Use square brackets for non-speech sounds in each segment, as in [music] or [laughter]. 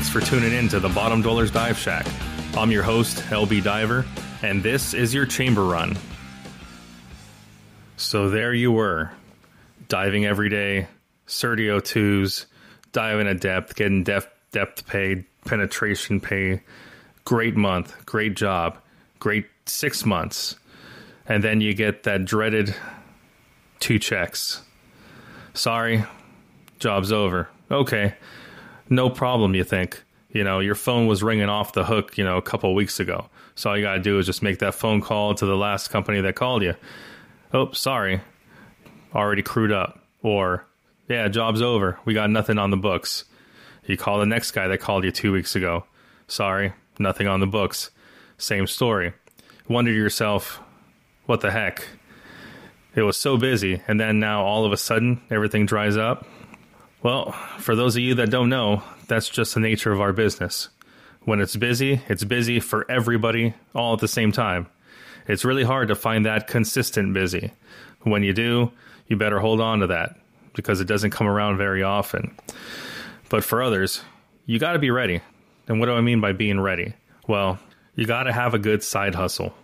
Thanks for tuning in to the Bottom Dwellers Dive Shack. I'm your host, LB Diver, and this is your chamber run. So there you were, diving every day, SurD O2s, diving at depth, getting depth, depth pay, penetration pay. Great month, great job, great six months. And then you get that dreaded two checks. Sorry, job's over. Okay, no problem, you think. You know, your phone was ringing off the hook, you know, a couple weeks ago. So all you got to do is just make that phone call to the last company that called you. Oh, sorry, already crewed up. Or, yeah, job's over. We got nothing on the books. You call the next guy that called you two weeks ago. Sorry, nothing on the books. Same story. Wonder to yourself, what the heck? It was so busy, and then now all of a sudden everything dries up. Well, for those of you that don't know, that's just the nature of our business. When it's busy, it's busy for everybody all at the same time. It's really hard to find that consistent busy. When you do, you better hold on to that because it doesn't come around very often. But for others, you got to be ready. And what do I mean by being ready? Well, you got to have a good side hustle.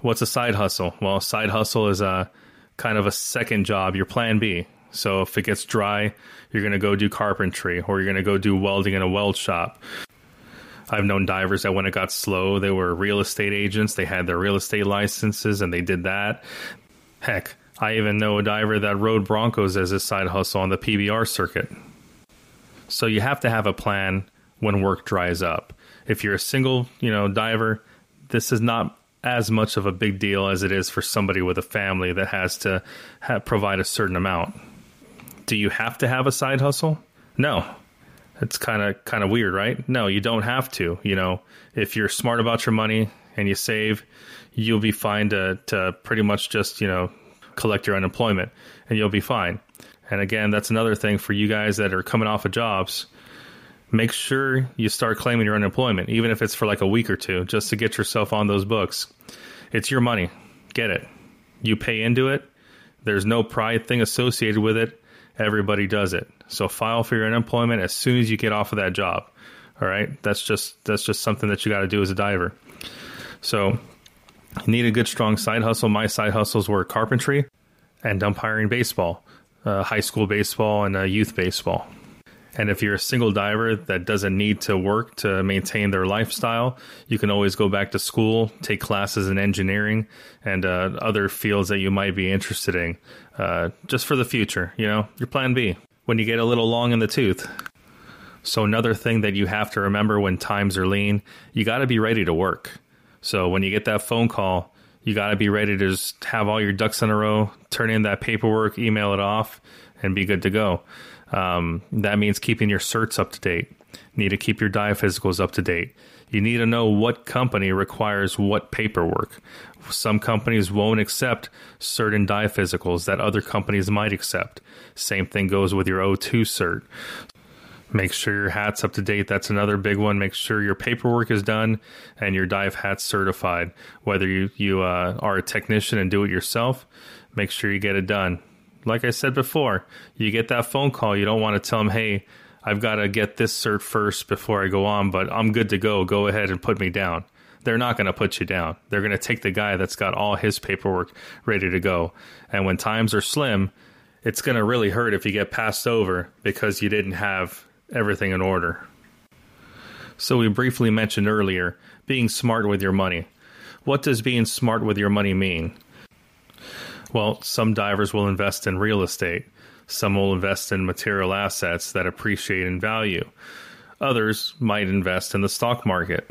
What's a side hustle? Well, side hustle is a kind of a second job, your plan B. So if it gets dry, you're going to go do carpentry or you're going to go do welding in a weld shop. I've known divers that when it got slow, they were real estate agents. They had their real estate licenses and they did that. Heck, I even know a diver that rode Broncos as his side hustle on the PBR circuit. So you have to have a plan when work dries up. If you're a single, you know, diver, this is not as much of a big deal as it is for somebody with a family that has to provide a certain amount. Do you have to have a side hustle? No. It's kind of kind of weird, right? No, you don't have to. You know, if you're smart about your money and you save, you'll be fine to to pretty much just you know collect your unemployment and you'll be fine. And again, that's another thing for you guys that are coming off of jobs. Make sure you start claiming your unemployment, even if it's for like a week or two, just to get yourself on those books. It's your money. Get it. You pay into it. There's no pride thing associated with it. Everybody does it. So file for your unemployment as soon as you get off of that job. All right? That's just that's just something that you got to do as a diver. So you need a good strong side hustle. My side hustles were carpentry and umpiring baseball, uh, high school baseball and uh, youth baseball. And if you're a single diver that doesn't need to work to maintain their lifestyle, you can always go back to school, take classes in engineering and uh, other fields that you might be interested in, uh, just for the future. You know, your plan B when you get a little long in the tooth. So, another thing that you have to remember when times are lean, you got to be ready to work. So, when you get that phone call, you got to be ready to just have all your ducks in a row, turn in that paperwork, email it off, and be good to go. Um, that means keeping your certs up to date. You need to keep your dive physicals up to date. You need to know what company requires what paperwork. Some companies won't accept certain dive physicals that other companies might accept. Same thing goes with your O2 cert. Make sure your hat's up to date. That's another big one. Make sure your paperwork is done and your dive hat's certified. Whether you, you uh, are a technician and do it yourself, make sure you get it done like I said before, you get that phone call, you don't want to tell them, hey, I've got to get this cert first before I go on, but I'm good to go. Go ahead and put me down. They're not going to put you down. They're going to take the guy that's got all his paperwork ready to go. And when times are slim, it's going to really hurt if you get passed over because you didn't have everything in order. So, we briefly mentioned earlier being smart with your money. What does being smart with your money mean? Well, some divers will invest in real estate. Some will invest in material assets that appreciate in value. Others might invest in the stock market.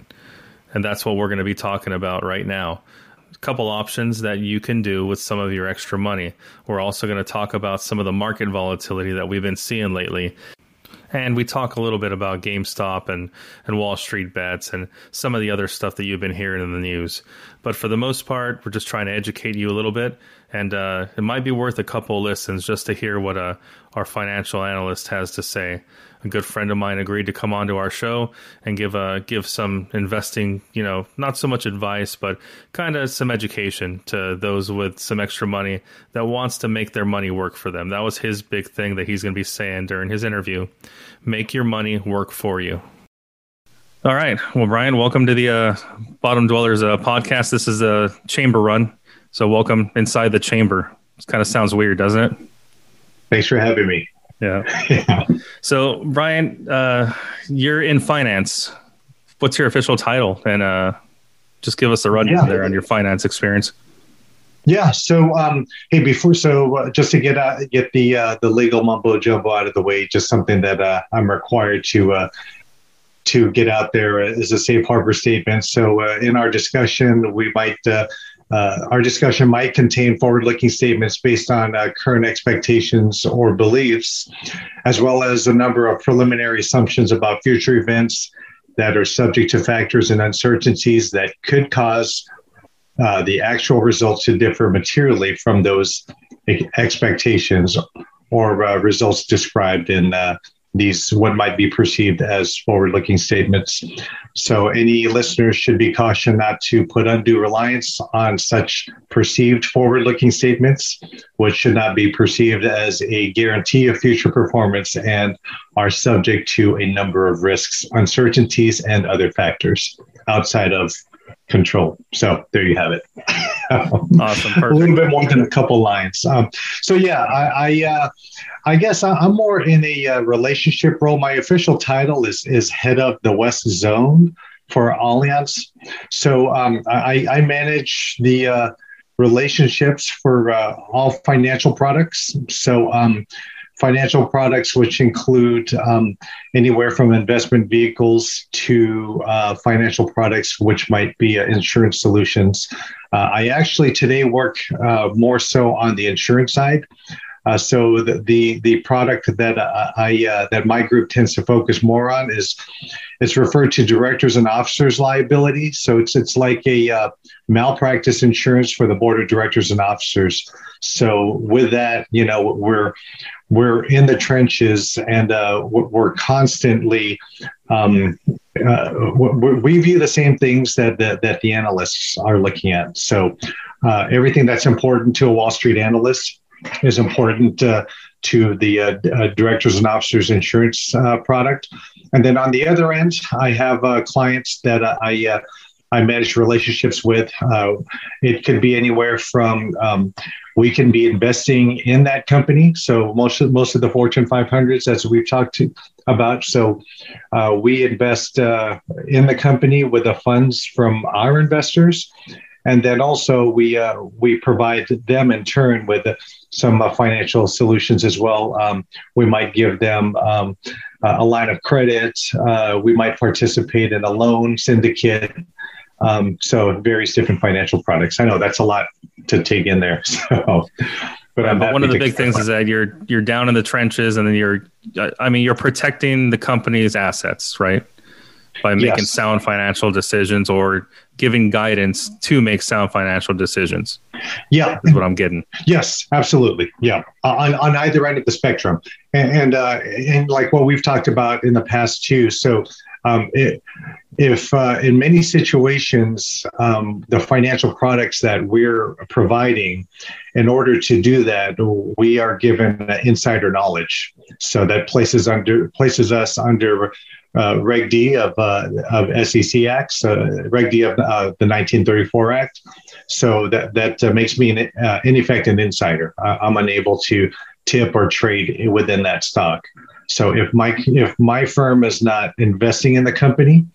And that's what we're going to be talking about right now. A couple options that you can do with some of your extra money. We're also going to talk about some of the market volatility that we've been seeing lately and we talk a little bit about GameStop and, and Wall Street bets and some of the other stuff that you've been hearing in the news. But for the most part, we're just trying to educate you a little bit. And uh, it might be worth a couple listens just to hear what uh, our financial analyst has to say a good friend of mine agreed to come onto our show and give uh, give some investing, you know, not so much advice, but kind of some education to those with some extra money that wants to make their money work for them. That was his big thing that he's going to be saying during his interview. Make your money work for you. All right. Well, Bryant, welcome to the uh, Bottom Dwellers uh, podcast. This is a chamber run. So, welcome inside the chamber. It kind of sounds weird, doesn't it? Thanks for having me. Yeah. yeah. [laughs] So, Bryant, uh, you're in finance. What's your official title? And uh, just give us a rundown yeah. there on your finance experience. Yeah. So, um, hey, before so uh, just to get uh, get the uh, the legal mumbo jumbo out of the way, just something that uh, I'm required to uh, to get out there is a safe harbor statement. So, uh, in our discussion, we might uh, uh, our discussion might contain forward-looking statements based on uh, current expectations or beliefs, as well as a number of preliminary assumptions about future events that are subject to factors and uncertainties that could cause uh, the actual results to differ materially from those expectations or uh, results described in these what might be perceived as forward-looking statements. So any listeners should be cautioned not to put undue reliance on such perceived forward-looking statements, which should not be perceived as a guarantee of future performance and are subject to a number of risks, uncertainties, and other factors outside of control. So there you have it. [laughs] awesome. a little bit more than a couple lines. Um, so yeah, I I, uh, I guess I'm more in a uh, relationship role. My official title is is head of the West Zone for Allianz. So um, I, I manage the uh, relationships for uh, all financial products. So um, financial products, which include um, anywhere from investment vehicles to uh, financial products, which might be uh, insurance solutions. Uh, I actually today work uh, more so on the insurance side. Uh, so the, the, the product that I uh, that my group tends to focus more on is it's referred to directors and officers liability. So it's it's like a uh, malpractice insurance for the board of directors and officers. So with that, you know, we're we're in the trenches and uh, we're constantly um, uh, we view the same things that, that, that the analysts are looking at. So uh, everything that's important to a Wall Street analyst is important uh, to the uh, uh, directors and officers insurance uh, product. And then on the other end, I have uh, clients that I I manage relationships with. it could be anywhere from um, we can be investing in that company. So most of most of the Fortune 500s, as we've talked to, about. So uh, we invest uh, in the company with the funds from our investors, and then also we uh, we provide them in turn with some uh, financial solutions as well. Um, we might give them um, a line of credit. Uh, we might participate in a loan syndicate. Um, so various different financial products. I know that's a lot to take in there. [laughs] So, but, yeah, but one of the big things is that you're you're down in the trenches, and then you're, I mean, you're protecting the company's assets, right? By making yes. sound financial decisions or giving guidance to make sound financial decisions. Yeah, is what I'm getting. Yes, absolutely. Yeah, uh, on, on either end of the spectrum, and and, uh, and like what we've talked about in the past too. So, um, it, if uh, in many situations um, the financial products that we're providing, in order to do that, we are given insider knowledge. So that places under places us under uh, Reg D of, uh, of SEC Acts, uh, Reg D of uh, the 1934 Act. So that that uh, makes me an, uh, in effect an insider. I'm unable to tip or trade within that stock. So if my if my firm is not investing in the company,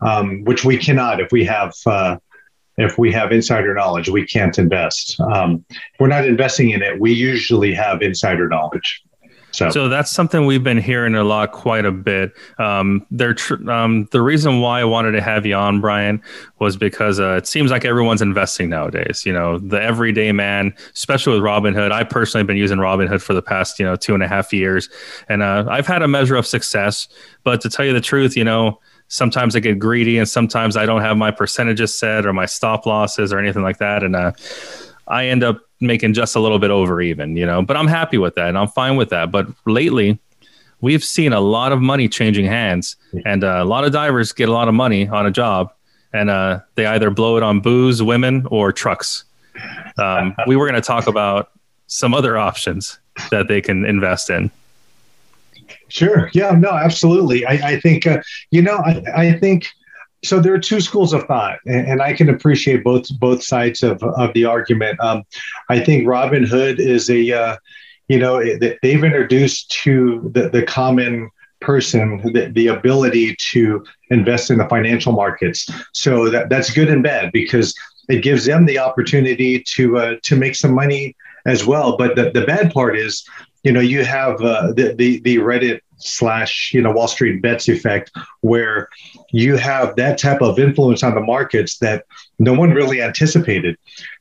um, which we cannot if we have if we have insider knowledge, we can't invest. Um, if we're not investing in it, we usually have insider knowledge. So, so that's something we've been hearing a lot, quite a bit. Um, tr- um, the reason why I wanted to have you on, Bryant, was because uh, it seems like everyone's investing nowadays. You know, the everyday man, especially with Robinhood. I personally have been using Robinhood for the past, you know, two and a half years, and uh, I've had a measure of success. But to tell you the truth, you know, sometimes I get greedy, and sometimes I don't have my percentages set or my stop losses or anything like that, and uh, I end up making just a little bit over even, you know, but I'm happy with that and I'm fine with that. But lately, we've seen a lot of money changing hands and uh, a lot of divers get a lot of money on a job and uh, they either blow it on booze, women, or trucks. Um, [laughs] we were going to talk about some other options that they can invest in. Sure. Yeah. No. Absolutely. I, I think uh, you know. I, I think so. There are two schools of thought, and, I can appreciate both both sides of of the argument. Um, I think Robinhood is a uh, you know they've introduced to the, the common person the, the ability to invest in the financial markets. So that, that's good and bad because it gives them the opportunity to uh, to make some money as well. But the, the bad part is, you know, you have uh, the, the the Reddit slash you know Wall Street bets effect where you have that type of influence on the markets that no one really anticipated.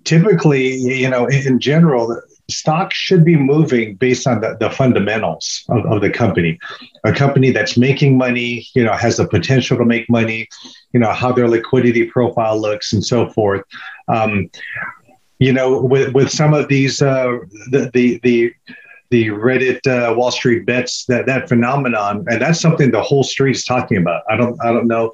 Typically, you know, in general, stock should be moving based on the, the fundamentals of, of, the company. A company that's making money, you know, has the potential to make money, you know, how their liquidity profile looks and so forth. Um, you know, with, with some of these, uh, the, the, the, the Reddit uh, Wall Street bets that that phenomenon, and that's something the whole street is talking about. I don't I don't know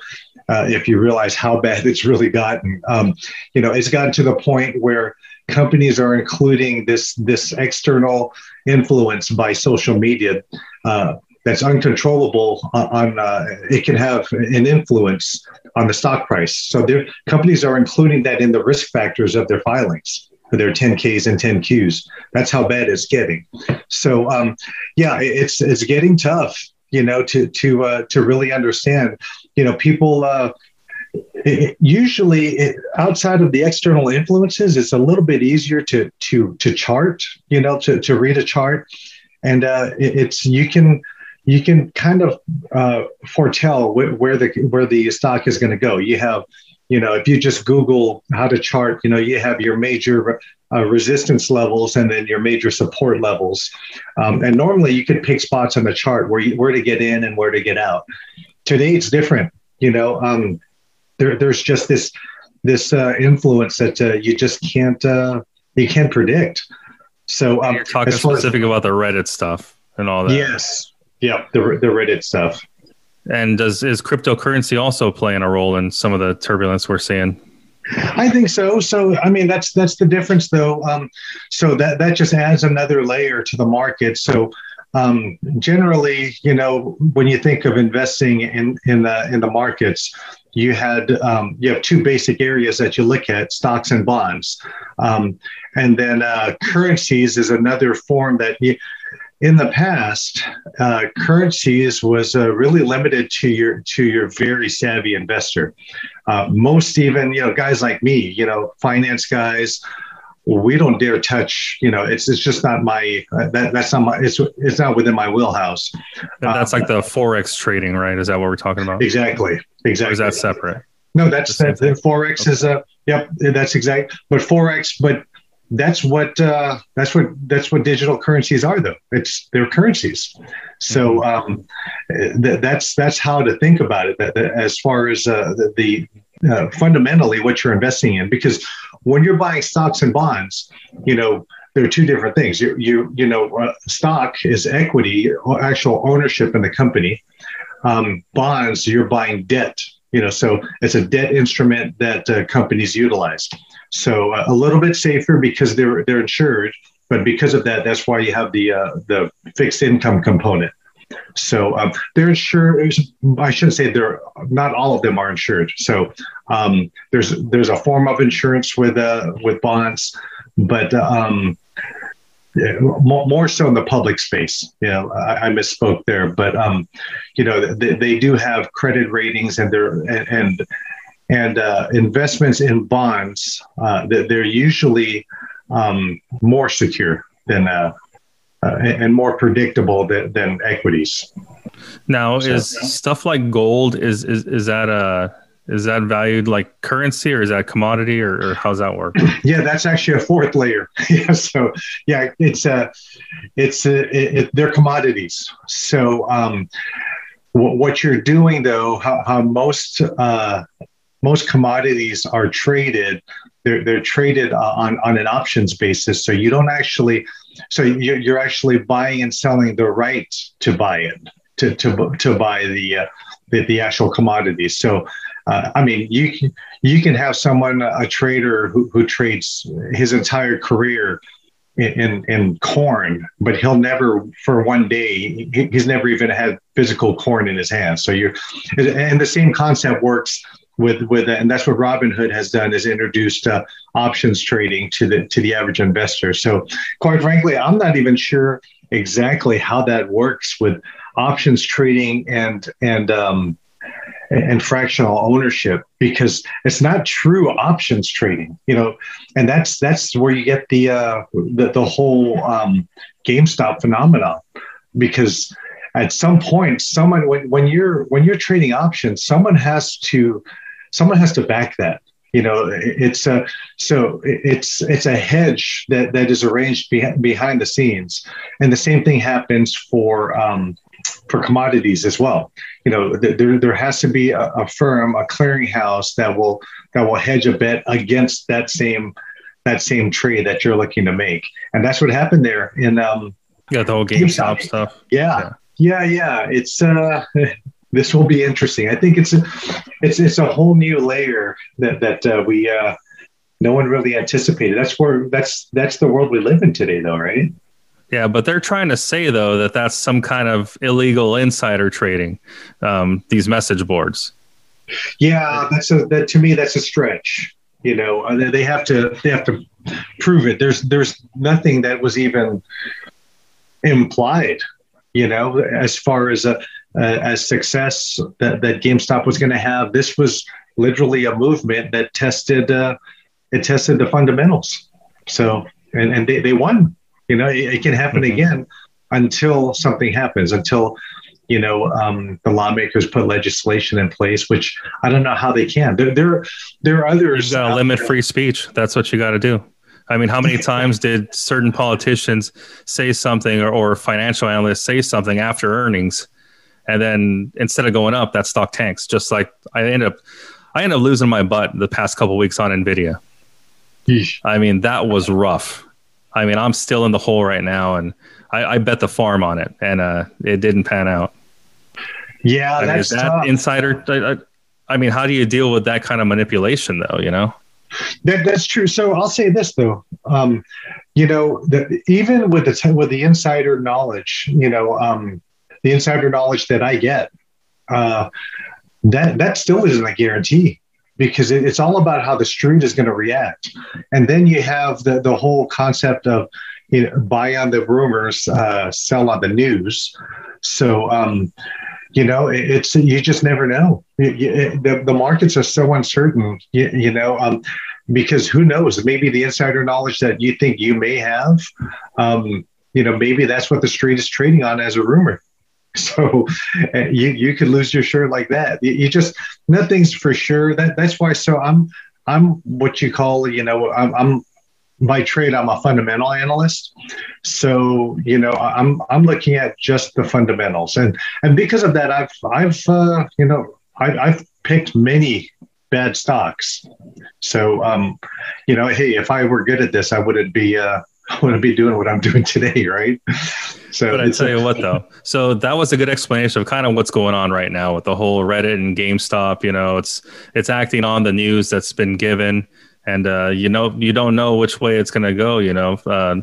uh, if you realize how bad [laughs] it's really gotten. Um, you know, it's gotten to the point where companies are including this this external influence by social media uh, that's uncontrollable on, uh, it can have an influence on the stock price so companies are including that in the risk factors of their filings their 10ks and 10qs that's how bad it's getting. So um, yeah it's it's getting tough you know to to uh, to really understand. You know people uh, it, usually it, outside of the external influences it's a little bit easier to to to chart you know to, to read a chart. And uh, it, it's you can you can kind of uh, foretell wh- where the where the stock is going to go. You have you know if you just google how to chart you know you have your major uh, resistance levels and then your major support levels um, and normally you could pick spots on the chart where you, where to get in and where to get out today it's different you know um, there, there's just this this uh, influence that uh, you just can't uh, you can't predict. So um, you're talking specific as, about the Reddit stuff and all that. Yes, yeah, the the Reddit stuff. And does is cryptocurrency also playing a role in some of the turbulence we're seeing? I think so. So I mean that's that's the difference though. Um, so that that just adds another layer to the market. So um, generally, you know, when you think of investing in in the in the markets, you had um, you have two basic areas that you look at: stocks and bonds, um, and then uh, currencies is another form that you. In the past, uh, currencies was uh, really limited to your to your very savvy investor. Uh, most even you know guys like me, you know, finance guys, we don't dare touch you know it's it's just not my uh, that that's not my it's it's not within my wheelhouse. And that's uh, like the forex trading right? Is that what we're talking about? Exactly exactly. Or is that separate? No that's that, forex okay. is a yep that's exact but forex but that's what uh, that's what that's what digital currencies are though. It's they're currencies. So mm-hmm. um, th- that's that's how to think about it that, that as far as uh, the, the uh, fundamentally what you're investing in because when you're buying stocks and bonds you know there are two different things. You you you know uh, stock is equity or actual ownership in the company. Um, bonds you're buying debt you know so it's a debt instrument that uh, companies utilize so uh, a little bit safer because they're they're insured but because of that that's why you have the uh, the fixed income component so um, they're insured. I shouldn't say they're not all of them are insured. So um, there's there's a form of insurance with uh, with bonds, but um, more, so in the public space. You know, I, I misspoke there, but um, you know they, they, do have credit ratings and they're and and uh, investments in bonds. Uh, they're usually um, more secure than uh, uh, and more predictable than, than equities. Now, so, is stuff like gold is is is that a uh, is that valued like currency or is that commodity or, or how's that work? [clears throat] Yeah, that's actually a fourth layer. [laughs] yeah, so yeah, it's a uh, it's a, it, it, they're commodities. So um, what you're doing though, how, how most uh, most commodities are traded, they're they're traded on on an options basis. So you don't actually so you're, you're actually buying and selling the right to buy it to to to buy the uh, the, the, actual commodities. So, uh, I mean, you can you can have someone a trader who, who trades his entire career in in corn, but he'll never for one day he's never even had physical corn in his hands. So you're, and the same concept works with with and that's what Robinhood has done is introduced uh, options trading to the to the average investor. So quite frankly, I'm not even sure exactly how that works with options trading and and um, and fractional ownership because it's not true options trading you know and that's that's where you get the uh the, the whole um gamestop phenomenon because at some point someone when, when you're when you're trading options someone has to someone has to back that you know it's a so it's it's a hedge that that is arranged behind, behind the scenes and the same thing happens for um, for commodities as well. You know, there, there has to be a, a firm, a clearinghouse that will that will hedge a bet against that same that same trade that you're looking to make, and that's what happened there in um, yeah the whole GameStop stuff. Yeah, yeah, yeah. yeah. It's uh, [laughs] this will be interesting. I think it's a it's it's a whole new layer that that uh, we uh, no one really anticipated. That's where that's that's the world we live in today, though, right? Yeah, but they're trying to say though that that's some kind of illegal insider trading. Um, these message boards. Yeah, that's a that to me that's a stretch. You know, uh, they have to they have to prove it. There's there's nothing that was even implied. You know, as far as a, as success that that GameStop was going to have, this was literally a movement that tested uh, it tested the fundamentals. So and and they, they won you know, it, it can happen mm-hmm. again until something happens, until you know um, the lawmakers put legislation in place, which I don't know how they can. There, there, there are others. You limit free speech. That's what you got to do. I mean, how many [laughs] times did certain politicians say something or, or financial analysts say something after earnings, and then instead of going up, that stock tanks? Just like I end up, I ended up losing my butt the past couple weeks on Nvidia. Yeesh. I mean, that was rough. I mean, I'm still in the hole right now, and I, I bet the farm on it, and uh, it didn't pan out. Yeah, I mean, that tough. insider. I, I, mean, how do you deal with that kind of manipulation, though? You know, that that's true. So I'll say this though, um, you know, the, even with the with the insider knowledge, you know, um, the insider knowledge that I get, uh, that that still isn't a guarantee because it's all about how the street is going to react. And then you have the, the whole concept of you know, buy on the rumors, uh, sell on the news. So, um, you know, it's you just never know. It, it, the, the markets are so uncertain, you, you know, um, because who knows? Maybe the insider knowledge that you think you may have, um, you know, maybe that's what the street is trading on as a rumor. [laughs] So uh, you you could lose your shirt like that. You, you, just nothing's for sure. That that's why. So I'm I'm what you call you know I'm, I'm by trade I'm a fundamental analyst. So you know I'm I'm looking at just the fundamentals and and because of that I've I've uh, you know I, I've picked many bad stocks. So um you know hey if I were good at this I wouldn't be uh [laughs] I wouldn't be doing what I'm doing today, right? So, but I tell you what, though, [laughs] so that was a good explanation of kind of what's going on right now with the whole Reddit and GameStop. You know, it's it's acting on the news that's been given, and uh, you know, you don't know which way it's going to go. You know, uh,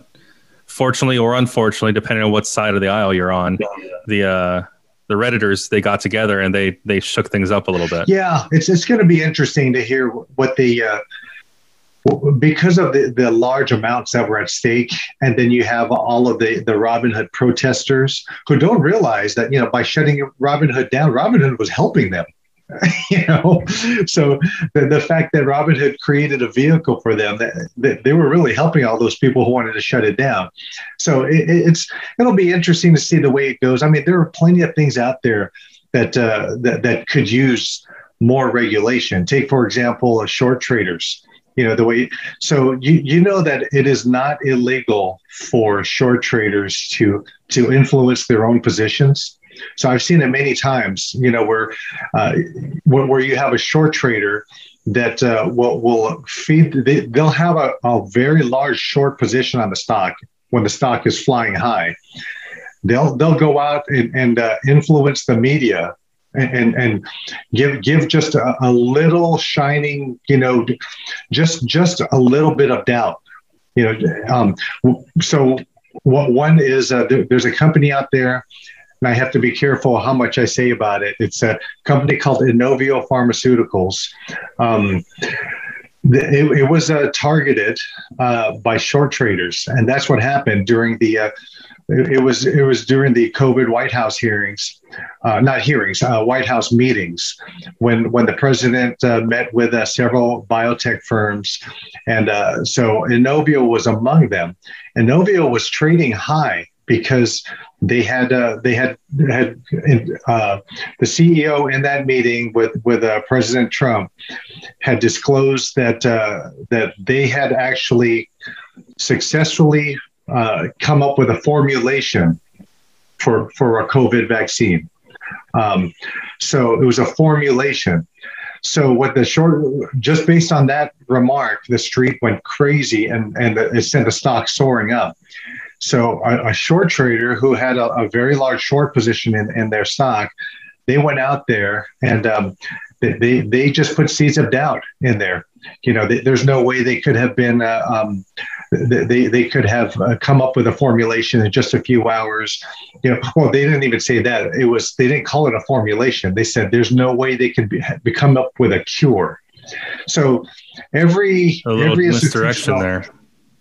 fortunately or unfortunately, depending on what side of the aisle you're on, the uh, the redditors they got together and they they shook things up a little bit. Yeah, it's it's going to be interesting to hear what the uh, because of the, the large amounts that were at stake, and then you have all of the, the Robinhood protesters who don't realize that, you know, by shutting Robinhood down, Robinhood was helping them. [laughs] you know, so the, the fact that Robinhood created a vehicle for them, that, that, they were really helping all those people who wanted to shut it down. So it, it's it'll be interesting to see the way it goes. I mean, there are plenty of things out there that uh, that that could use more regulation. Take for example, short traders you know the way so you you know that it is not illegal for short traders to to influence their own positions. So i've seen it many times you know where uh, where, you have a short trader that uh, will will feed they, they'll have a, a very large short position on the stock when the stock is flying high. They'll they'll go out and, and uh, influence the media and and give give just a, a, little shining you know just just a little bit of doubt You know, um, so what one is uh, there, there's a company out there, and I have to be careful how much I say about it. It's a company called Inovio Pharmaceuticals. Um, it, it, was uh, targeted uh, by short traders, and that's what happened during the. Uh, it, was it was during the COVID White House hearings, uh, not hearings, uh, White House meetings, when when the president uh, met with several biotech firms, and so Inovio was among them. Inovio was trading high because they had uh, they had had uh, the CEO in that meeting with with uh, President Trump had disclosed that uh, that they had actually successfully uh, come up with a formulation for for a COVID vaccine. Um, so it was a formulation. So what the short, just based on that remark, the street went crazy and and it sent the stock soaring up. So a, a short trader who had a, a, very large short position in, in their stock, they went out there and um, they, they just put seeds of doubt in there. You know, they, there's no way they could have been, uh, um, they, they could have uh, come up with a formulation in just a few hours. You know, well, they didn't even say that. It was, they didn't call it a formulation. They said there's no way they could be, be come up with a cure. So every, a little every misdirection there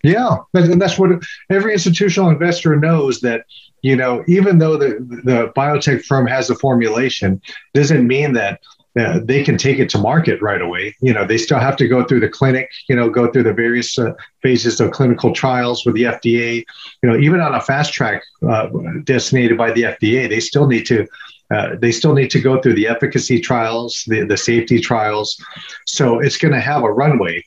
yeah, and that's what every institutional investor knows that you know even though the the biotech firm has a formulation, doesn't mean that uh, they can take it to market right away. You know, they still have to go through the clinic, you know, go through the various uh, phases of clinical trials with the FDA. You know, even on a fast track uh, designated by the FDA, they still need to. Uh, they still need to go through the efficacy trials, the, the safety trials. So it's going to have a runway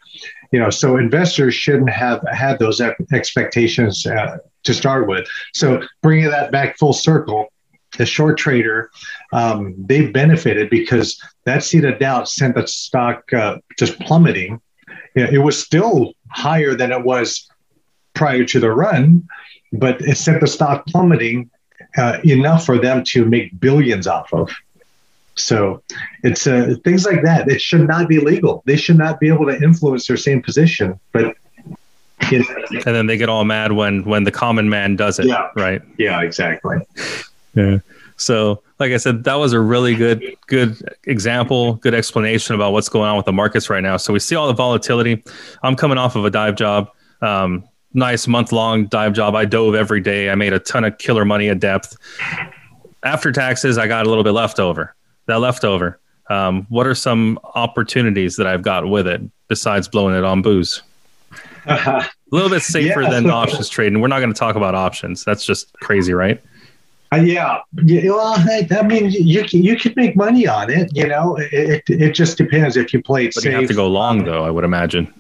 you know so investors shouldn't have had those expectations uh, to start with so bringing that back full circle the short trader um, they benefited because that seed of doubt sent the stock uh, just plummeting it was still higher than it was prior to the run but it sent the stock plummeting uh, enough for them to make billions off of so it's uh, things like that. It should not be legal. They should not be able to influence their same position. But and then they get all mad when when the common man does it. Yeah. Right. Yeah. Exactly. Yeah. So, like I said, that was a really good good example, good explanation about what's going on with the markets right now. So we see all the volatility. I'm coming off of a dive job. Um, nice month long dive job. I dove every day. I made a ton of killer money at depth. After taxes, I got a little bit left over that leftover. Um, what are some opportunities that I've got with it besides blowing it on booze? [laughs] A little bit safer yeah. than options trading. We're not going to talk about options. That's just crazy, right? Uh, yeah, yeah. Well, I, I, mean, you can you can make money on it. You know, it it, it just depends if you play it but safe. You have to go long, though. I would imagine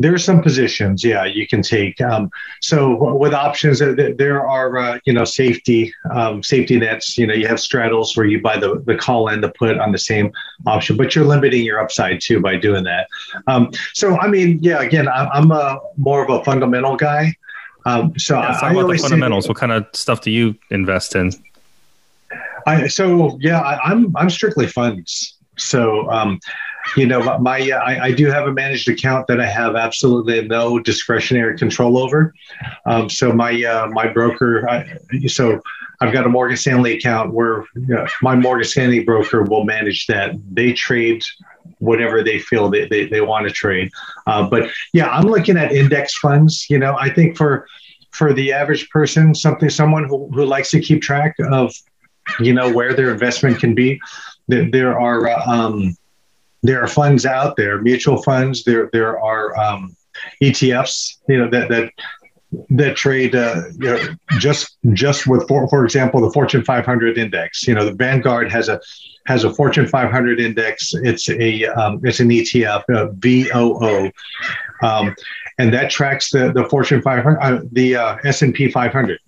there are some positions, yeah, you can take. Um, so with options, there are uh, you know safety um, safety nets. You know, you have straddles where you buy the the call and the put on the same option, but you're limiting your upside too by doing that. Um, so I mean, yeah, again, I'm a more of a fundamental guy. Um, so yeah, I, about the fundamentals. what kind of stuff do you invest in? I so yeah, I, I'm I'm strictly funds. So um, you know, my uh, I, I, do have a managed account that I have absolutely no discretionary control over. Um, so my uh, my broker, I, so I've got a Morgan Stanley account where you know, my Morgan Stanley broker will manage that. They trade whatever they feel they, they, they want to trade. Uh, but yeah, I'm looking at index funds. You know, I think for for the average person, something someone who, who likes to keep track of, you know, where their investment can be. There, there are uh, um, there are funds out there, mutual funds. There there are um, ETFs, you know that that that trade uh, you know, just just with for, for example the Fortune 500 index. You know the Vanguard has a has a Fortune 500 index. It's a um, it's an ETF, uh, VOO, um, and that tracks the the Fortune 500, uh, the uh, S&P 500.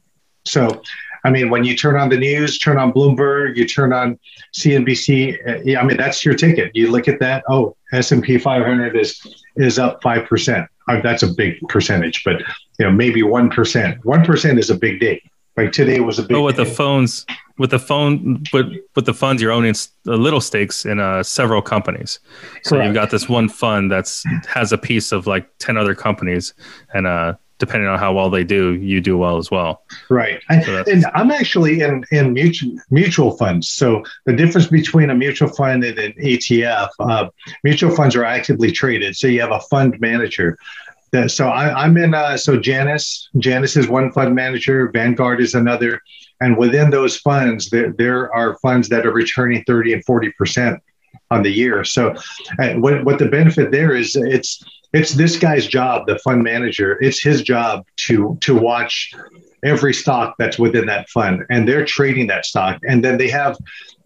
So I mean, when you turn on the news, turn on Bloomberg, you turn on CNBC. Uh, yeah, I mean, that's your ticket. You look at that. Oh, S and P 500 is is up five percent. Uh, that's a big percentage, but you know, maybe one percent. One percent is a big day. Like today was a big. Oh, with day. the phones, with the phone, with with the funds, you're owning a little stakes in uh, several companies. So Correct. you've got this one fund that's has a piece of like ten other companies, and uh, depending on how well they do, you do well as well. Right. So and I'm actually in, in mutual, mutual funds. So the difference between a mutual fund and an ETF, uh, mutual funds are actively traded. So you have a fund manager. That, so I, am in, uh, so Janus, Janus is one fund manager, Vanguard is another. And within those funds, there, there are funds that are returning 30 and 40% on the year. So uh, what, what the benefit there is it's, it's this guy's job, the fund manager. It's his job to to watch every stock that's within that fund, and they're trading that stock. And then they have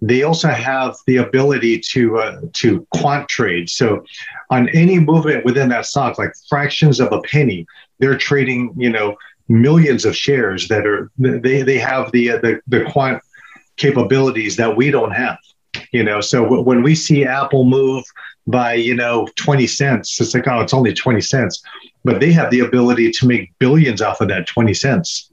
they also have the ability to uh, to quant trade. So on any movement within that stock, like fractions of a penny, they're trading. You know millions of shares that are they they have the uh, the, the quant capabilities that we don't have you know so w- when we see apple move by you know 20 cents. It's like oh it's only 20 cents. But they have the ability to make billions off of that 20 cents.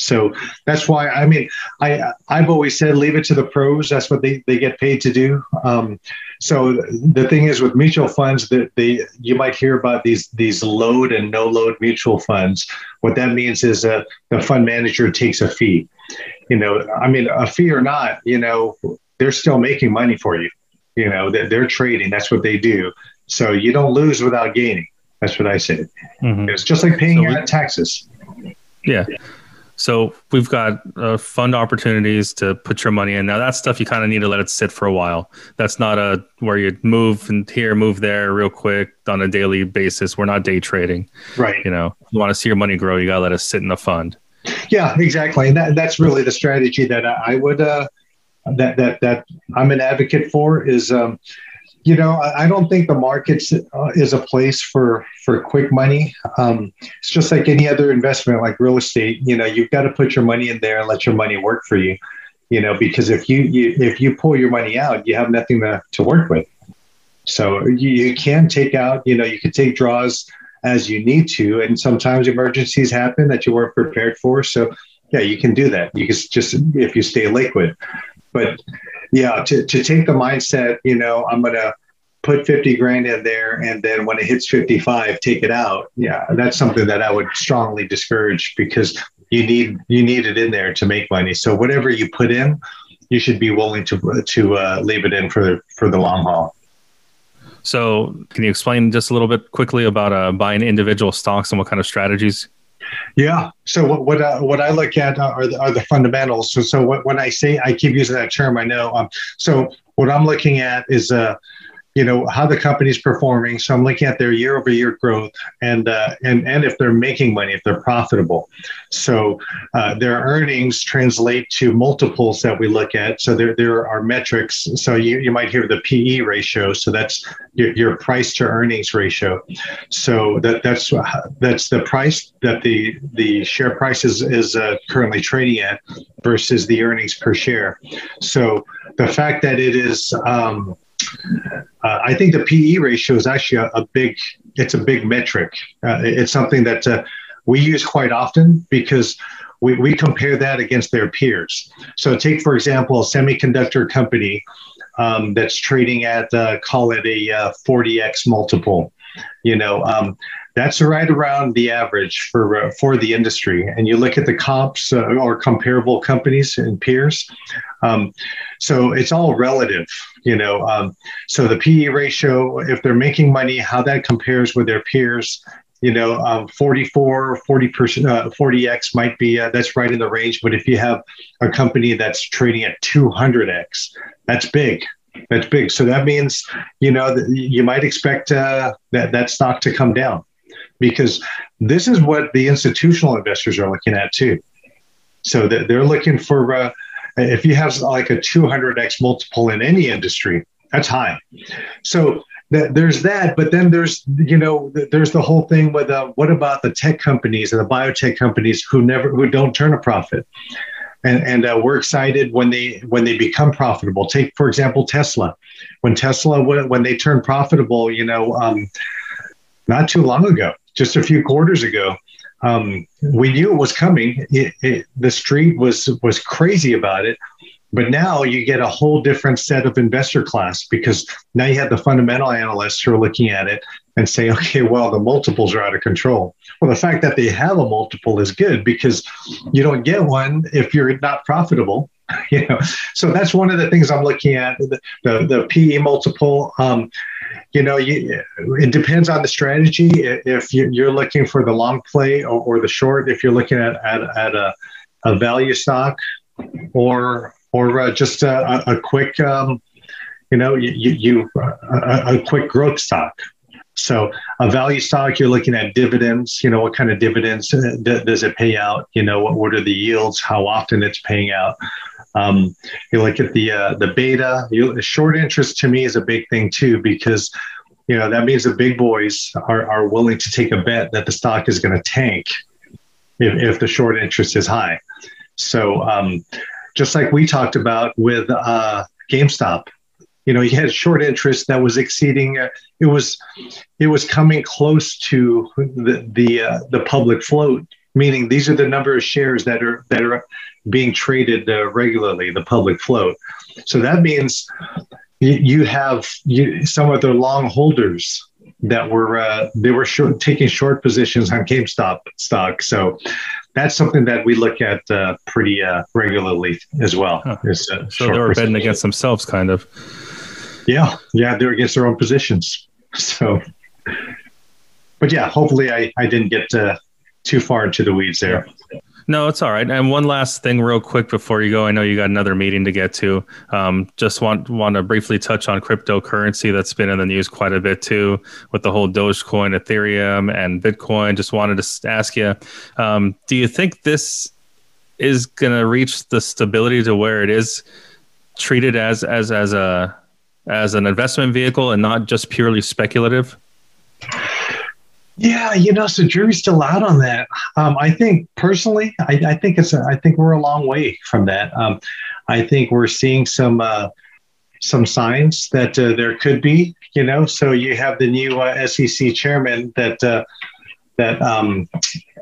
So that's why i mean i i've always said leave it to the pros. That's what they, they get paid to do. Um, so the thing is with mutual funds that they you might hear about these these load and no load mutual funds. What that means is that the fund manager takes a fee. You know i mean a fee or not you know they're still making money for you you know, they're, they're trading. That's what they do. So you don't lose without gaining. That's what I say. Mm-hmm. It's just like paying so we, taxes. Yeah. So we've got uh, fund opportunities to put your money in. Now that stuff you kind of need to let it sit for a while. That's not a where you move and here, move there real quick on a daily basis. We're not day trading. Right. You know, you want to see your money grow, you got to let it sit in the fund. Yeah, exactly. And that, that's really the strategy that I would uh, that that that I'm an advocate for is, um, you know, I, I, don't think the markets uh, is a place for for quick money. Um, it's just like any other investment, like real estate. You know, you've got to put your money in there and let your money work for you. You know, because if you, you if you pull your money out, you have nothing to, to work with. So you, you can take out, you know, you can take draws as you need to, and sometimes emergencies happen that you weren't prepared for. So yeah, you can do that. You can just if you stay liquid. But yeah, to, to take the mindset, you know, I'm going to put 50 grand in there and then when it hits 55 take it out. Yeah that's something that i would strongly discourage because you need you need it in there to make money. So whatever you put in you should be willing to to uh, leave it in for for the long haul. So can you explain just a little bit quickly about uh, buying individual stocks and what kind of strategies yeah. So what what, uh, what I look at are the, are the fundamentals. So so what, when I say I keep using that term, I know. Um, so what I'm looking at is uh, you know how the company's performing. So I'm looking at their year over year growth and uh, and and if they're making money, if they're profitable. So uh, their earnings translate to multiples that we look at. So there there are metrics. So you, you might hear the PE ratio. So that's your, your price to earnings ratio. So that that's that's the price that the the share price is is uh, currently trading at versus the earnings per share. So the fact that it is um, uh, I think the PE ratio is actually a, a big. It's a big metric. Uh, it's something that uh, we use quite often because we, we compare that against their peers. So take for example a semiconductor company um, that's trading at uh, call it a 40x uh, multiple. You know, um, that's right around the average for uh, for the industry. And you look at the comps uh, or comparable companies and peers. Um, so it's all relative, you know. Um, so the PE ratio, if they're making money, how that compares with their peers. You know, um, 44, 40 percent, uh, 40x might be uh, that's right in the range. But if you have a company that's trading at 200x, that's big that's big. So that means, you know, you might expect uh, that that stock to come down because this is what the institutional investors are looking at too. So they're looking for uh, if you have like a 200x multiple in any industry, that's high. So th- there's that, but then there's you know there's the whole thing with uh, what about the tech companies and the biotech companies who never who don't turn a profit. And, and uh, we're excited when they when they become profitable. Take for example Tesla. When Tesla when they turn profitable, you know, um, not too long ago, just a few quarters ago. Um, we knew it was coming. It, it, the street was was crazy about it, but now you get a whole different set of investor class because now you have the fundamental analysts who are looking at it, and say, okay, well, the multiples are out of control. Well, the fact that they have a multiple is good because you don't get one if you're not profitable. [laughs] You know, so that's one of the things I'm looking at. The the, the PE multiple. Um, you know, you, it depends on the strategy. If you're looking for the long play or, or the short, if you're looking at at, at a, a value stock, or or uh, just a, a quick, um, you know, you, you a, a quick growth stock. So a value stock, you're looking at dividends. You know, what kind of dividends uh, does it pay out? You know, what, what are the yields? How often it's paying out? Um, you look at the uh, the beta. You, short interest to me is a big thing too because you know that means the big boys are, are willing to take a bet that the stock is going to tank if, if the short interest is high. So um, just like we talked about with uh, GameStop, you know, you had short interest that was exceeding. Uh, it was it was coming close to the the uh, the public float, meaning these are the number of shares that are that are being traded uh, regularly, the public float. So that means you, you have you, some of the long holders that were uh, they were short, taking short positions on GameStop stock. So that's something that we look at uh, pretty uh, regularly as well. Huh. Is, uh, so they were betting against themselves, kind of. Yeah, yeah, they're against their own positions. So, but yeah, hopefully I, I didn't get uh, too far into the weeds there. No, it's all right. And one last thing, real quick, before you go, I know you got another meeting to get to. Um, just want want to briefly touch on cryptocurrency that's been in the news quite a bit too, with the whole Dogecoin, Ethereum, and Bitcoin. Just wanted to ask you, um, do you think this is going to reach the stability to where it is treated as as as a as an investment vehicle and not just purely speculative? Yeah, you know, so jury's still out on that. Um, I think personally, I, I, think it's a, I think we're a long way from that. Um, I think we're seeing some uh, some signs that uh, there could be. You know, so you have the new uh, SEC chairman that uh, that um,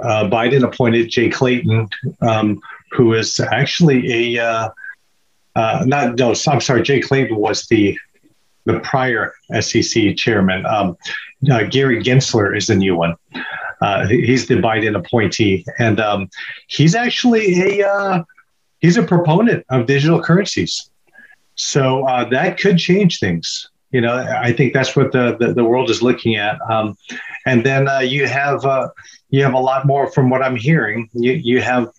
uh, Biden appointed, Jay Clayton, um, who is actually a uh, not no, I'm sorry, Jay Clayton was the the prior SEC chairman. Um, uh, Gary Gensler is the new one. Uh, he's the Biden appointee, and um, he's actually a uh, he's a proponent of digital currencies. So uh, that could change things. You know, I think that's what the the, the world is looking at. Um, and then uh, you have uh, you have a lot more from what I'm hearing. You you have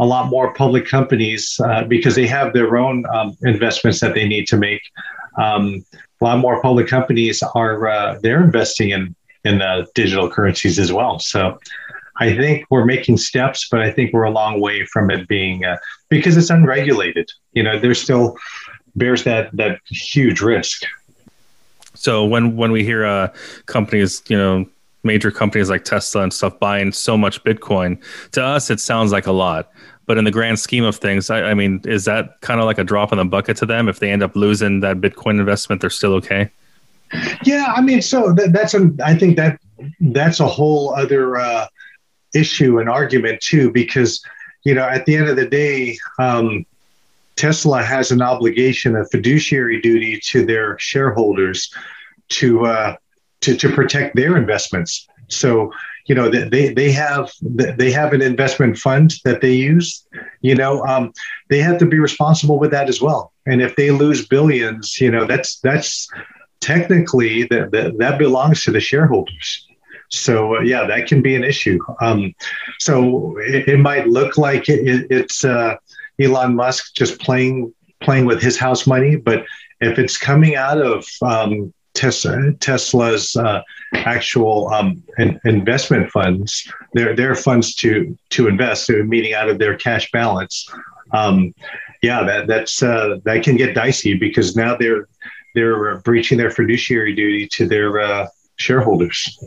a lot more public companies because they have their own um, investments that they need to make. Um, a lot more public companies are uh, they're investing in in uh, digital currencies as well. So I think we're making steps, but I think we're a long way from it being uh, because it's unregulated. You know, there's still bears that that huge risk. So when when we hear uh, companies, you know, major companies like Tesla and stuff buying so much Bitcoin, to us it sounds like a lot. But in the grand scheme of things, I, I mean, is that kind of like a drop in the bucket to them? If they end up losing that Bitcoin investment, they're still okay. Yeah, I mean, so that, that's a. I think that that's a whole other uh, issue and argument too, because you know, at the end of the day, um, Tesla has an obligation, a fiduciary duty to their shareholders to uh, to to protect their investments. So you know they they have they have an investment fund that they use you know um, they have to be responsible with that as well. And if they lose billions you know that's that's technically that that, that belongs to the shareholders. So uh, yeah that can be an issue. Um, so it, it, might look like it, it's uh, elon musk just playing playing with his house money but if it's coming out of um, Tesla, Tesla's uh, actual um, in, investment funds, their their funds to to invest, meaning out of their cash balance. Um, yeah, that that's uh, that can get dicey because now they're they're breaching their fiduciary duty to their uh, shareholders.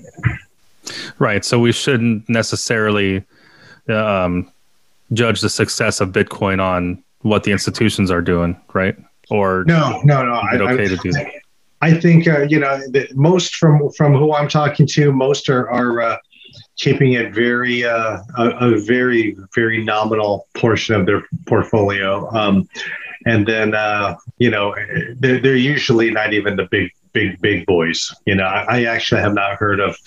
Right. So we shouldn't necessarily um, judge the success of Bitcoin on what the institutions are doing, right? Or no, no, no. I, okay I, to do that? I think uh, you know most from from who I'm talking to, most are are uh, keeping it very uh, a, a, very very nominal portion of their portfolio, um, and then uh, you know they're, they're usually not even the big big big boys. You know, I, I actually have not heard of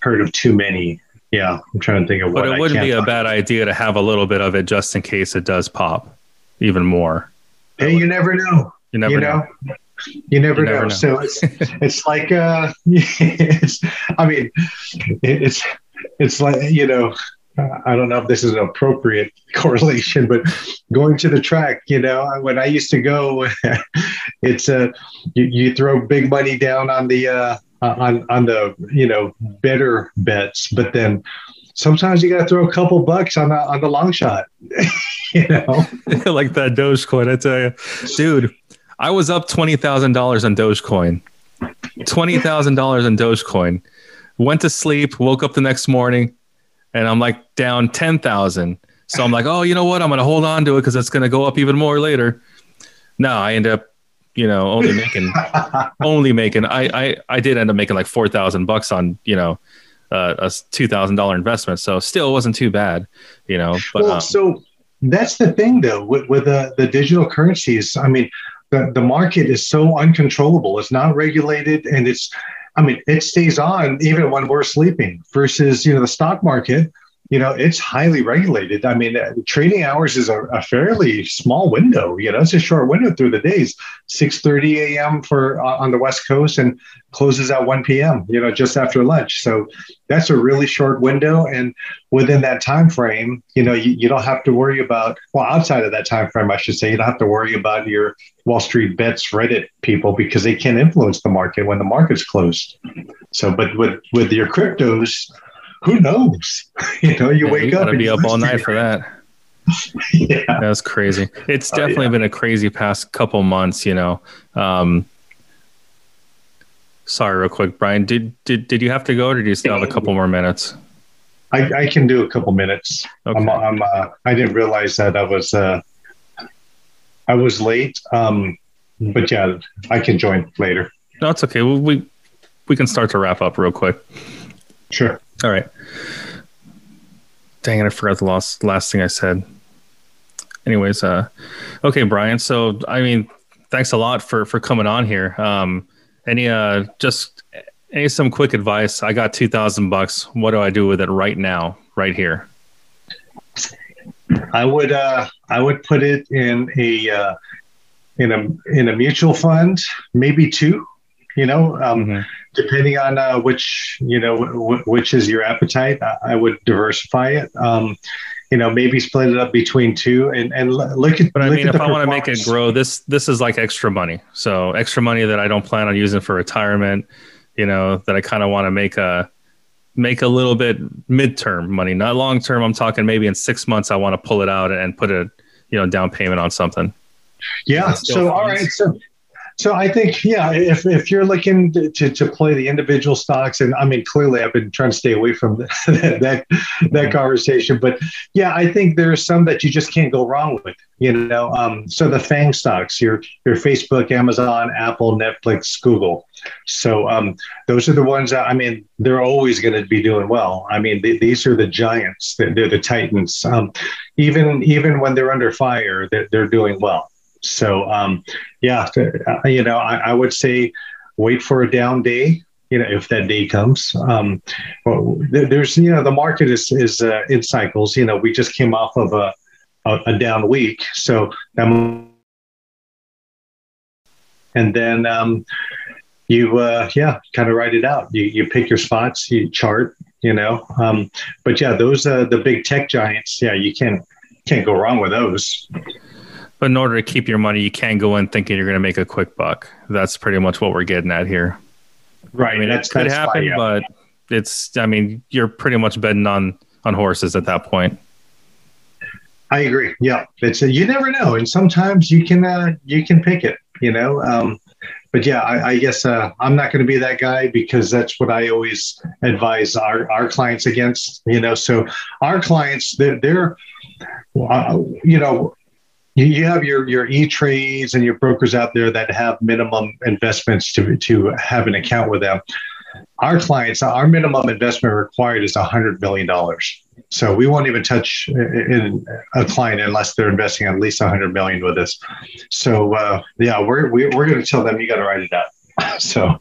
heard of too many. Yeah, I'm trying to think of what. But it wouldn't be a bad idea to have a little bit of it just in case it does pop even more. Hey, you never know. You never you know. know. You never, You never know. [laughs] know. So it's it's like uh, [laughs] it's. I mean, it's it's like you know. I don't know if this is an appropriate [laughs] correlation, but going to the track, you know, when I used to go, it's a uh, you, you throw big money down on the uh, on on the you know better bets, but then sometimes you got to throw a couple bucks on the on the long shot, you know. like that Dogecoin, I tell you, dude. I was up twenty thousand dollars on Dogecoin. Twenty thousand dollars on Dogecoin. Went to sleep. Woke up the next morning, and I'm like down ten thousand. So I'm like, oh, you know what? I'm gonna hold on to it because it's gonna go up even more later. No, I end up, you know, only making [laughs] only making. I I I did end up making like four thousand bucks on you know uh, a two thousand dollar investment. So still wasn't too bad, you know. But well, um, so that's the thing, though, with, with the, the digital currencies. I mean, the, the market is so uncontrollable. It's not regulated, and it's, I mean, it stays on even when we're sleeping. Versus, you know, the stock market, you know, it's highly regulated. I mean, uh, trading hours is a, a fairly small window. You know, it's a short window through the days. Six thirty a.m. for uh, on the West Coast and closes at one p.m. You know, just after lunch. So that's a really short window, and within that time frame, you know, you, you don't have to worry about. Well, outside of that time frame, I should say, you don't have to worry about your Wall Street bets Reddit people because they can't influence the market when the market's closed. So, but with with your cryptos, who knows? [laughs] you know, you yeah, wake you up gotta and be up all night for that. [laughs] yeah. That's crazy. It's Oh, definitely yeah. been a crazy past couple months, you know. Um, sorry, real quick, Bryant. Did did did you have to go, or did you still have a couple more minutes? I, I can do a couple minutes. Okay. I'm, I'm uh, I didn't realize that I was uh, I was late. Um, but yeah, I can join later. No, it's okay. We we can start to wrap up real quick. Sure. All right. Dang it! I forgot the last last thing I said. Anyways, uh, okay, Bryant. So, I mean, thanks a lot for for coming on here. Um, any uh, just any some quick advice? I got two thousand bucks. What do I do with it right now, right here? I would uh, I would put it in a uh, in a in a mutual fund, maybe two. You know, um, Mhm. Depending on uh, which you know w- which is your appetite. I, I would diversify it. Um, you know, maybe split it up between two and and look at. But I mean, if I want to make it grow, this this is like extra money. So extra money that I don't plan on using for retirement. You know, that I kind of want to make a make a little bit midterm money, not long term. I'm talking maybe in six months. I want to pull it out and put a you know down payment on something. Yeah. So all right. So so I think yeah, if if you're looking to, to, to play the individual stocks, and I mean clearly I've been trying to stay away from [laughs] that that, that conversation, but yeah, I think there are some that you just can't go wrong with. You know, um, so the FANG stocks, your your Facebook, Amazon, Apple, Netflix, Google. So um, those are the ones that I mean they're always going to be doing well. I mean they, these are the giants, they're, they're the titans. Um, even even when they're under fire, they're, they're doing well. So, um, yeah, uh, you know, I, I would say wait for a down day. You know, if that day comes, um, there's you know the market is is uh, in cycles. You know, we just came off of a a, a down week, so that and then um, you uh, yeah kind of write it out. You you pick your spots, you chart. You know, um, but yeah, those uh, the big tech giants. Yeah, you can't can't go wrong with those. But in order to keep your money, you can't go in thinking you're going to make a quick buck. That's pretty much what we're getting at here. Right. I mean, that's, it could happen, yeah. but it's. I mean, you're pretty much betting on on horses at that point. I agree. Yeah, it's a, you never know, and sometimes you can uh, you can pick it. You know, um, but yeah, I, I guess uh, I'm not going to be that guy because that's what I always advise our our clients against. You know, so our clients they're, they're uh, you know. You you have your your e trades and your brokers out there that have minimum investments to to have an account with them. Our clients, our minimum investment required is a hundred million dollars. So we won't even touch uh, in a client unless they're investing at least 100 million with us. So uh, yeah, we're we, we're going to tell them you got to write it out. [laughs] so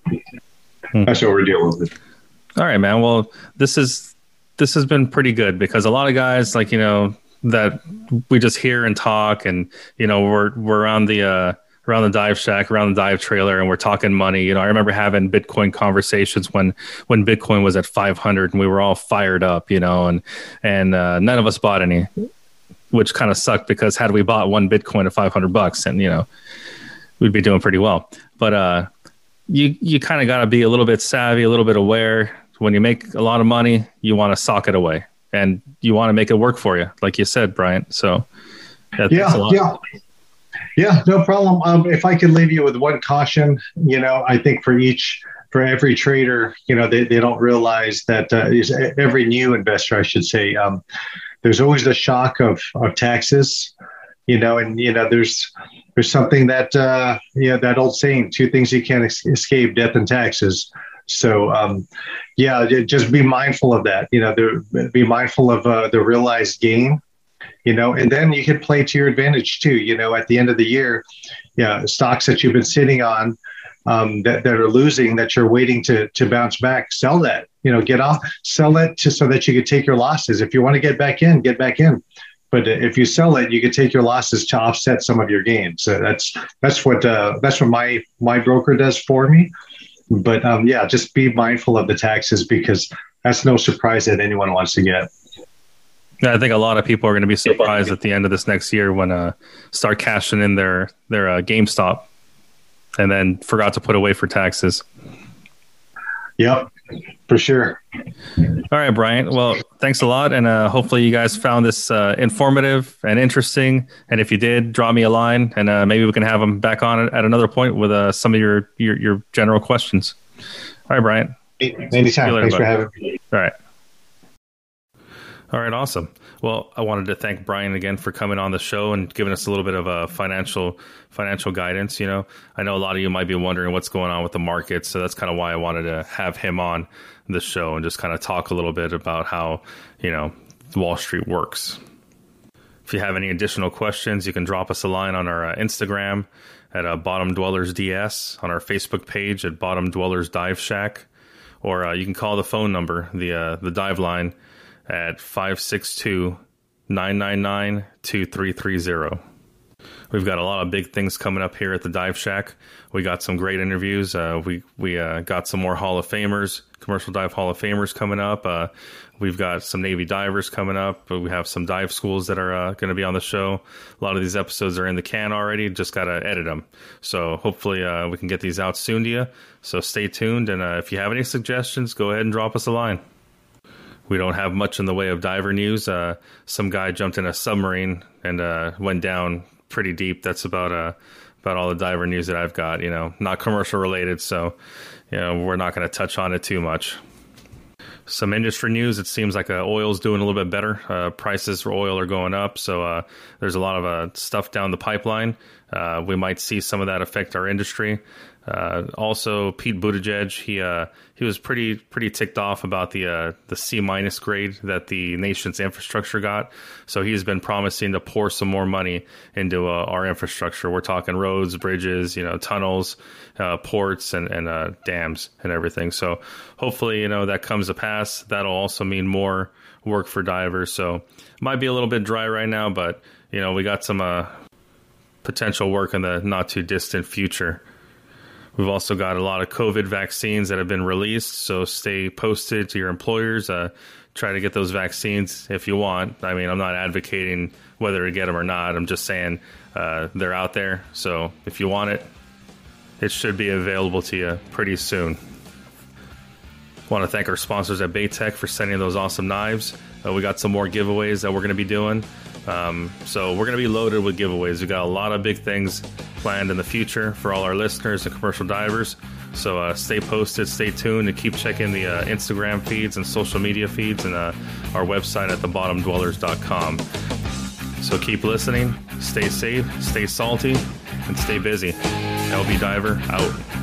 hmm. that's what we're dealing with. All right, man. Well, this is this has been pretty good because a lot of guys like you know that we just hear and talk, and you know we're we're around the uh, around the dive shack, around the dive trailer, and we're talking money. You know, I remember having Bitcoin conversations when when Bitcoin was at 500, and we were all fired up. You know, and and uh, none of us bought any, which kind of sucked because had we bought one Bitcoin at 500 bucks, and you know, we'd be doing pretty well. But uh, you you kind of got to be a little bit savvy, a little bit aware. When you make a lot of money, you want to sock it away, and you want to make it work for you, like you said, Bryant. So yeah, yeah. Yeah, no problem. Um, if I could leave you with one caution, you know, I think for each, for every trader, you know, they, they don't realize that uh, every new investor, I should say, um, there's always the shock of, of taxes, you know, and, you know, there's, there's something that, uh, yeah, that old saying, two things you can't escape, death and taxes. So, um, yeah, just be mindful of that. You know, there, be mindful of uh, the realized gain you know, and then you can play to your advantage too. You know, at the end of the year, yeah, stocks that you've been sitting on um, that, that are losing that you're waiting to to bounce back, sell that. You know, get off, sell it to, so that you can take your losses. If you want to get back in, get back in. But if you sell it, you can take your losses to offset some of your gains. So that's that's what uh, that's what my my broker does for me. But um, yeah, just be mindful of the taxes because that's no surprise that anyone wants to get. Yeah, I think a lot of people are going to be surprised at the end of this next year when uh start cashing in their their uh, GameStop, and then forgot to put away for taxes. Yep, for sure. All right, Bryant. Well, thanks a lot, and uh, hopefully you guys found this uh, informative and interesting. And if you did, drop me a line, and uh, maybe we can have them back on at another point with uh, some of your, your your general questions. All right, Bryant. Anytime. Later, Thanks buddy. for having me. All right. All right, awesome. Well, I wanted to thank Bryant again for coming on the show and giving us a little bit of a financial financial guidance. You know, I know a lot of you might be wondering what's going on with the market, so that's kind of why I wanted to have him on the show and just kind of talk a little bit about how you know Wall Street works. If you have any additional questions, you can drop us a line on our uh, Instagram at uh, Bottom Dwellers DS, on our Facebook page at Bottom Dwellers Dive Shack, or uh, you can call the phone number, the uh, the dive line at 562 999 2330. We've got a lot of big things coming up here at the Dive Shack. We got some great interviews. Uh, we we uh, got some more Hall of Famers, commercial dive Hall of Famers coming up. Uh, we've got some Navy divers coming up. We have some dive schools that are uh, going to be on the show. A lot of these episodes are in the can already. Just got to edit them. So hopefully uh, we can get these out soon to you. So stay tuned. And uh, if you have any suggestions, go ahead and drop us a line we don't have much in the way of diver news. Uh, some guy jumped in a submarine and uh, went down pretty deep. That's about uh, about all the diver news that I've got. You know, not commercial related, so you know we're not going to touch on it too much. Some industry news. It seems like uh, oil's doing a little bit better. Uh, prices for oil are going up, so uh, there's a lot of uh, stuff down the pipeline. We might see some of that affect our industry. Uh, also, Pete Buttigieg, he uh, he was pretty pretty ticked off about the uh, the C minus grade that the nation's infrastructure got. So he's been promising to pour some more money into uh, our infrastructure. We're talking roads, bridges, you know, tunnels, uh, ports, and and uh, dams and everything. So hopefully, you know, that comes to pass. That'll also mean more work for divers. So might be a little bit dry right now, but you know, we got some potential work in the not too distant future. We've also got a lot of COVID vaccines that have been released, so stay posted to your employers. Uh, try to get those vaccines if you want. I mean, I'm not advocating whether to get them or not. I'm just saying uh, they're out there. So if you want it, it should be available to you pretty soon. Want to thank our sponsors at Baytech for sending those awesome knives. Uh, we got some more giveaways that we're going to be doing. Um, so we're going to be loaded with giveaways. We've got a lot of big things planned in the future for all our listeners and commercial divers. So uh, stay posted, stay tuned, and keep checking the uh, Instagram feeds and social media feeds and uh, our website at thebottomdwellers.com. So keep listening, stay safe, stay salty, and stay busy. LB Diver out.